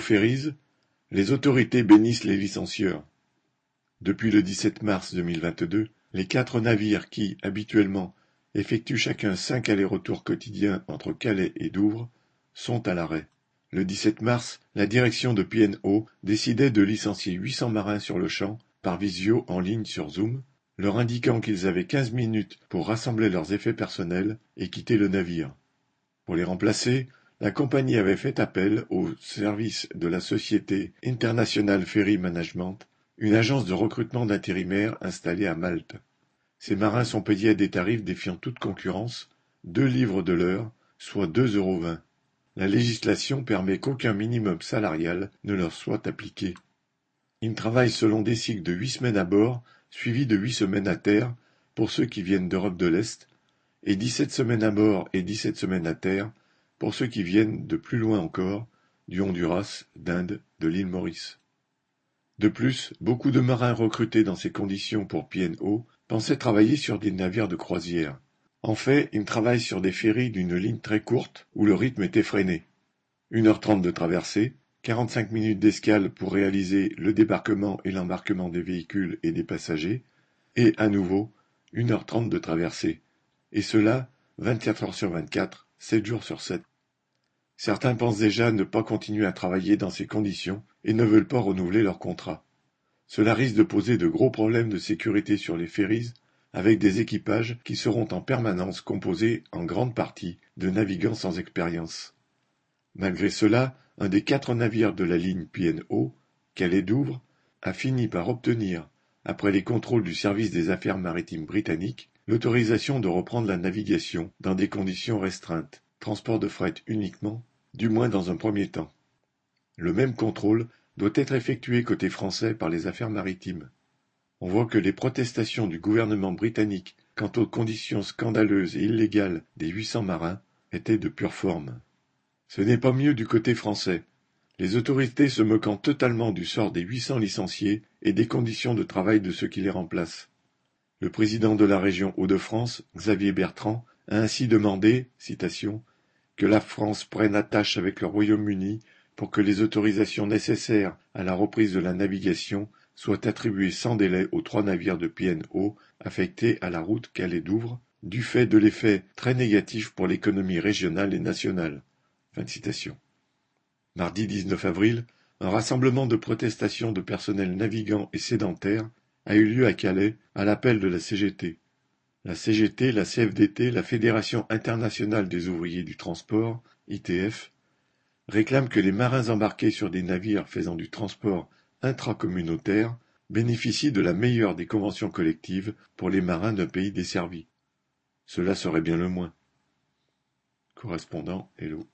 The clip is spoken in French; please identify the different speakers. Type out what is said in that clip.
Speaker 1: Ferries, les autorités bénissent les licencieurs. Depuis le 17 mars 2022, les quatre navires qui, habituellement, effectuent chacun cinq allers-retours quotidiens entre Calais et Douvres, sont à l'arrêt. Le 17 mars, la direction de P&O décidait de licencier 800 marins sur le champ, par visio en ligne sur Zoom, leur indiquant qu'ils avaient quinze minutes pour rassembler leurs effets personnels et quitter le navire. Pour les remplacer, la compagnie avait fait appel au service de la société International Ferry Management, une agence de recrutement d'intérimaires installée à Malte. Ces marins sont payés à des tarifs défiant toute concurrence, deux livres de l'heure, soit deux euros vingt. La législation permet qu'aucun minimum salarial ne leur soit appliqué. Ils travaillent selon des cycles de huit semaines à bord suivi de huit semaines à terre pour ceux qui viennent d'Europe de l'Est, et dix-sept semaines à bord et dix-sept semaines à terre pour ceux qui viennent de plus loin encore, du Honduras, d'Inde, de l'île Maurice. De plus, beaucoup de marins recrutés dans ces conditions pour P&O pensaient travailler sur des navires de croisière. En fait, ils travaillent sur des ferries d'une ligne très courte où le rythme est effréné. Une heure trente de traversée, quarante-cinq minutes d'escale pour réaliser le débarquement et l'embarquement des véhicules et des passagers, et à nouveau une heure trente de traversée, et cela vingt-quatre heures sur vingt-quatre, sept jours sur sept. Certains pensent déjà ne pas continuer à travailler dans ces conditions et ne veulent pas renouveler leur contrat. Cela risque de poser de gros problèmes de sécurité sur les ferries, avec des équipages qui seront en permanence composés en grande partie de navigants sans expérience. Malgré cela, un des quatre navires de la ligne P&O, Calais-Douvres, a fini par obtenir, après les contrôles du service des affaires maritimes britannique, l'autorisation de reprendre la navigation dans des conditions restreintes, transport de fret uniquement, du moins dans un premier temps. Le même contrôle doit être effectué côté français par les affaires maritimes. On voit que les protestations du gouvernement britannique quant aux conditions scandaleuses et illégales des 800 marins étaient de pure forme. Ce n'est pas mieux du côté français, les autorités se moquant totalement du sort des 800 licenciés et des conditions de travail de ceux qui les remplacent. Le président de la région Hauts-de-France, Xavier Bertrand, a ainsi demandé que la France prenne attache avec le Royaume-Uni pour que les autorisations nécessaires à la reprise de la navigation soient attribuées sans délai aux trois navires de P&O affectés à la route Calais-Douvres, du fait de l'effet très négatif pour l'économie régionale et nationale. Mardi 19 avril, un rassemblement de protestation de personnel navigant et sédentaire a eu lieu à Calais à l'appel de la CGT. La CGT, la CFDT, la Fédération internationale des ouvriers du transport, ITF, réclament que les marins embarqués sur des navires faisant du transport intracommunautaire bénéficient de la meilleure des conventions collectives pour les marins d'un pays desservi. Cela serait bien le moins. Correspondant Hello.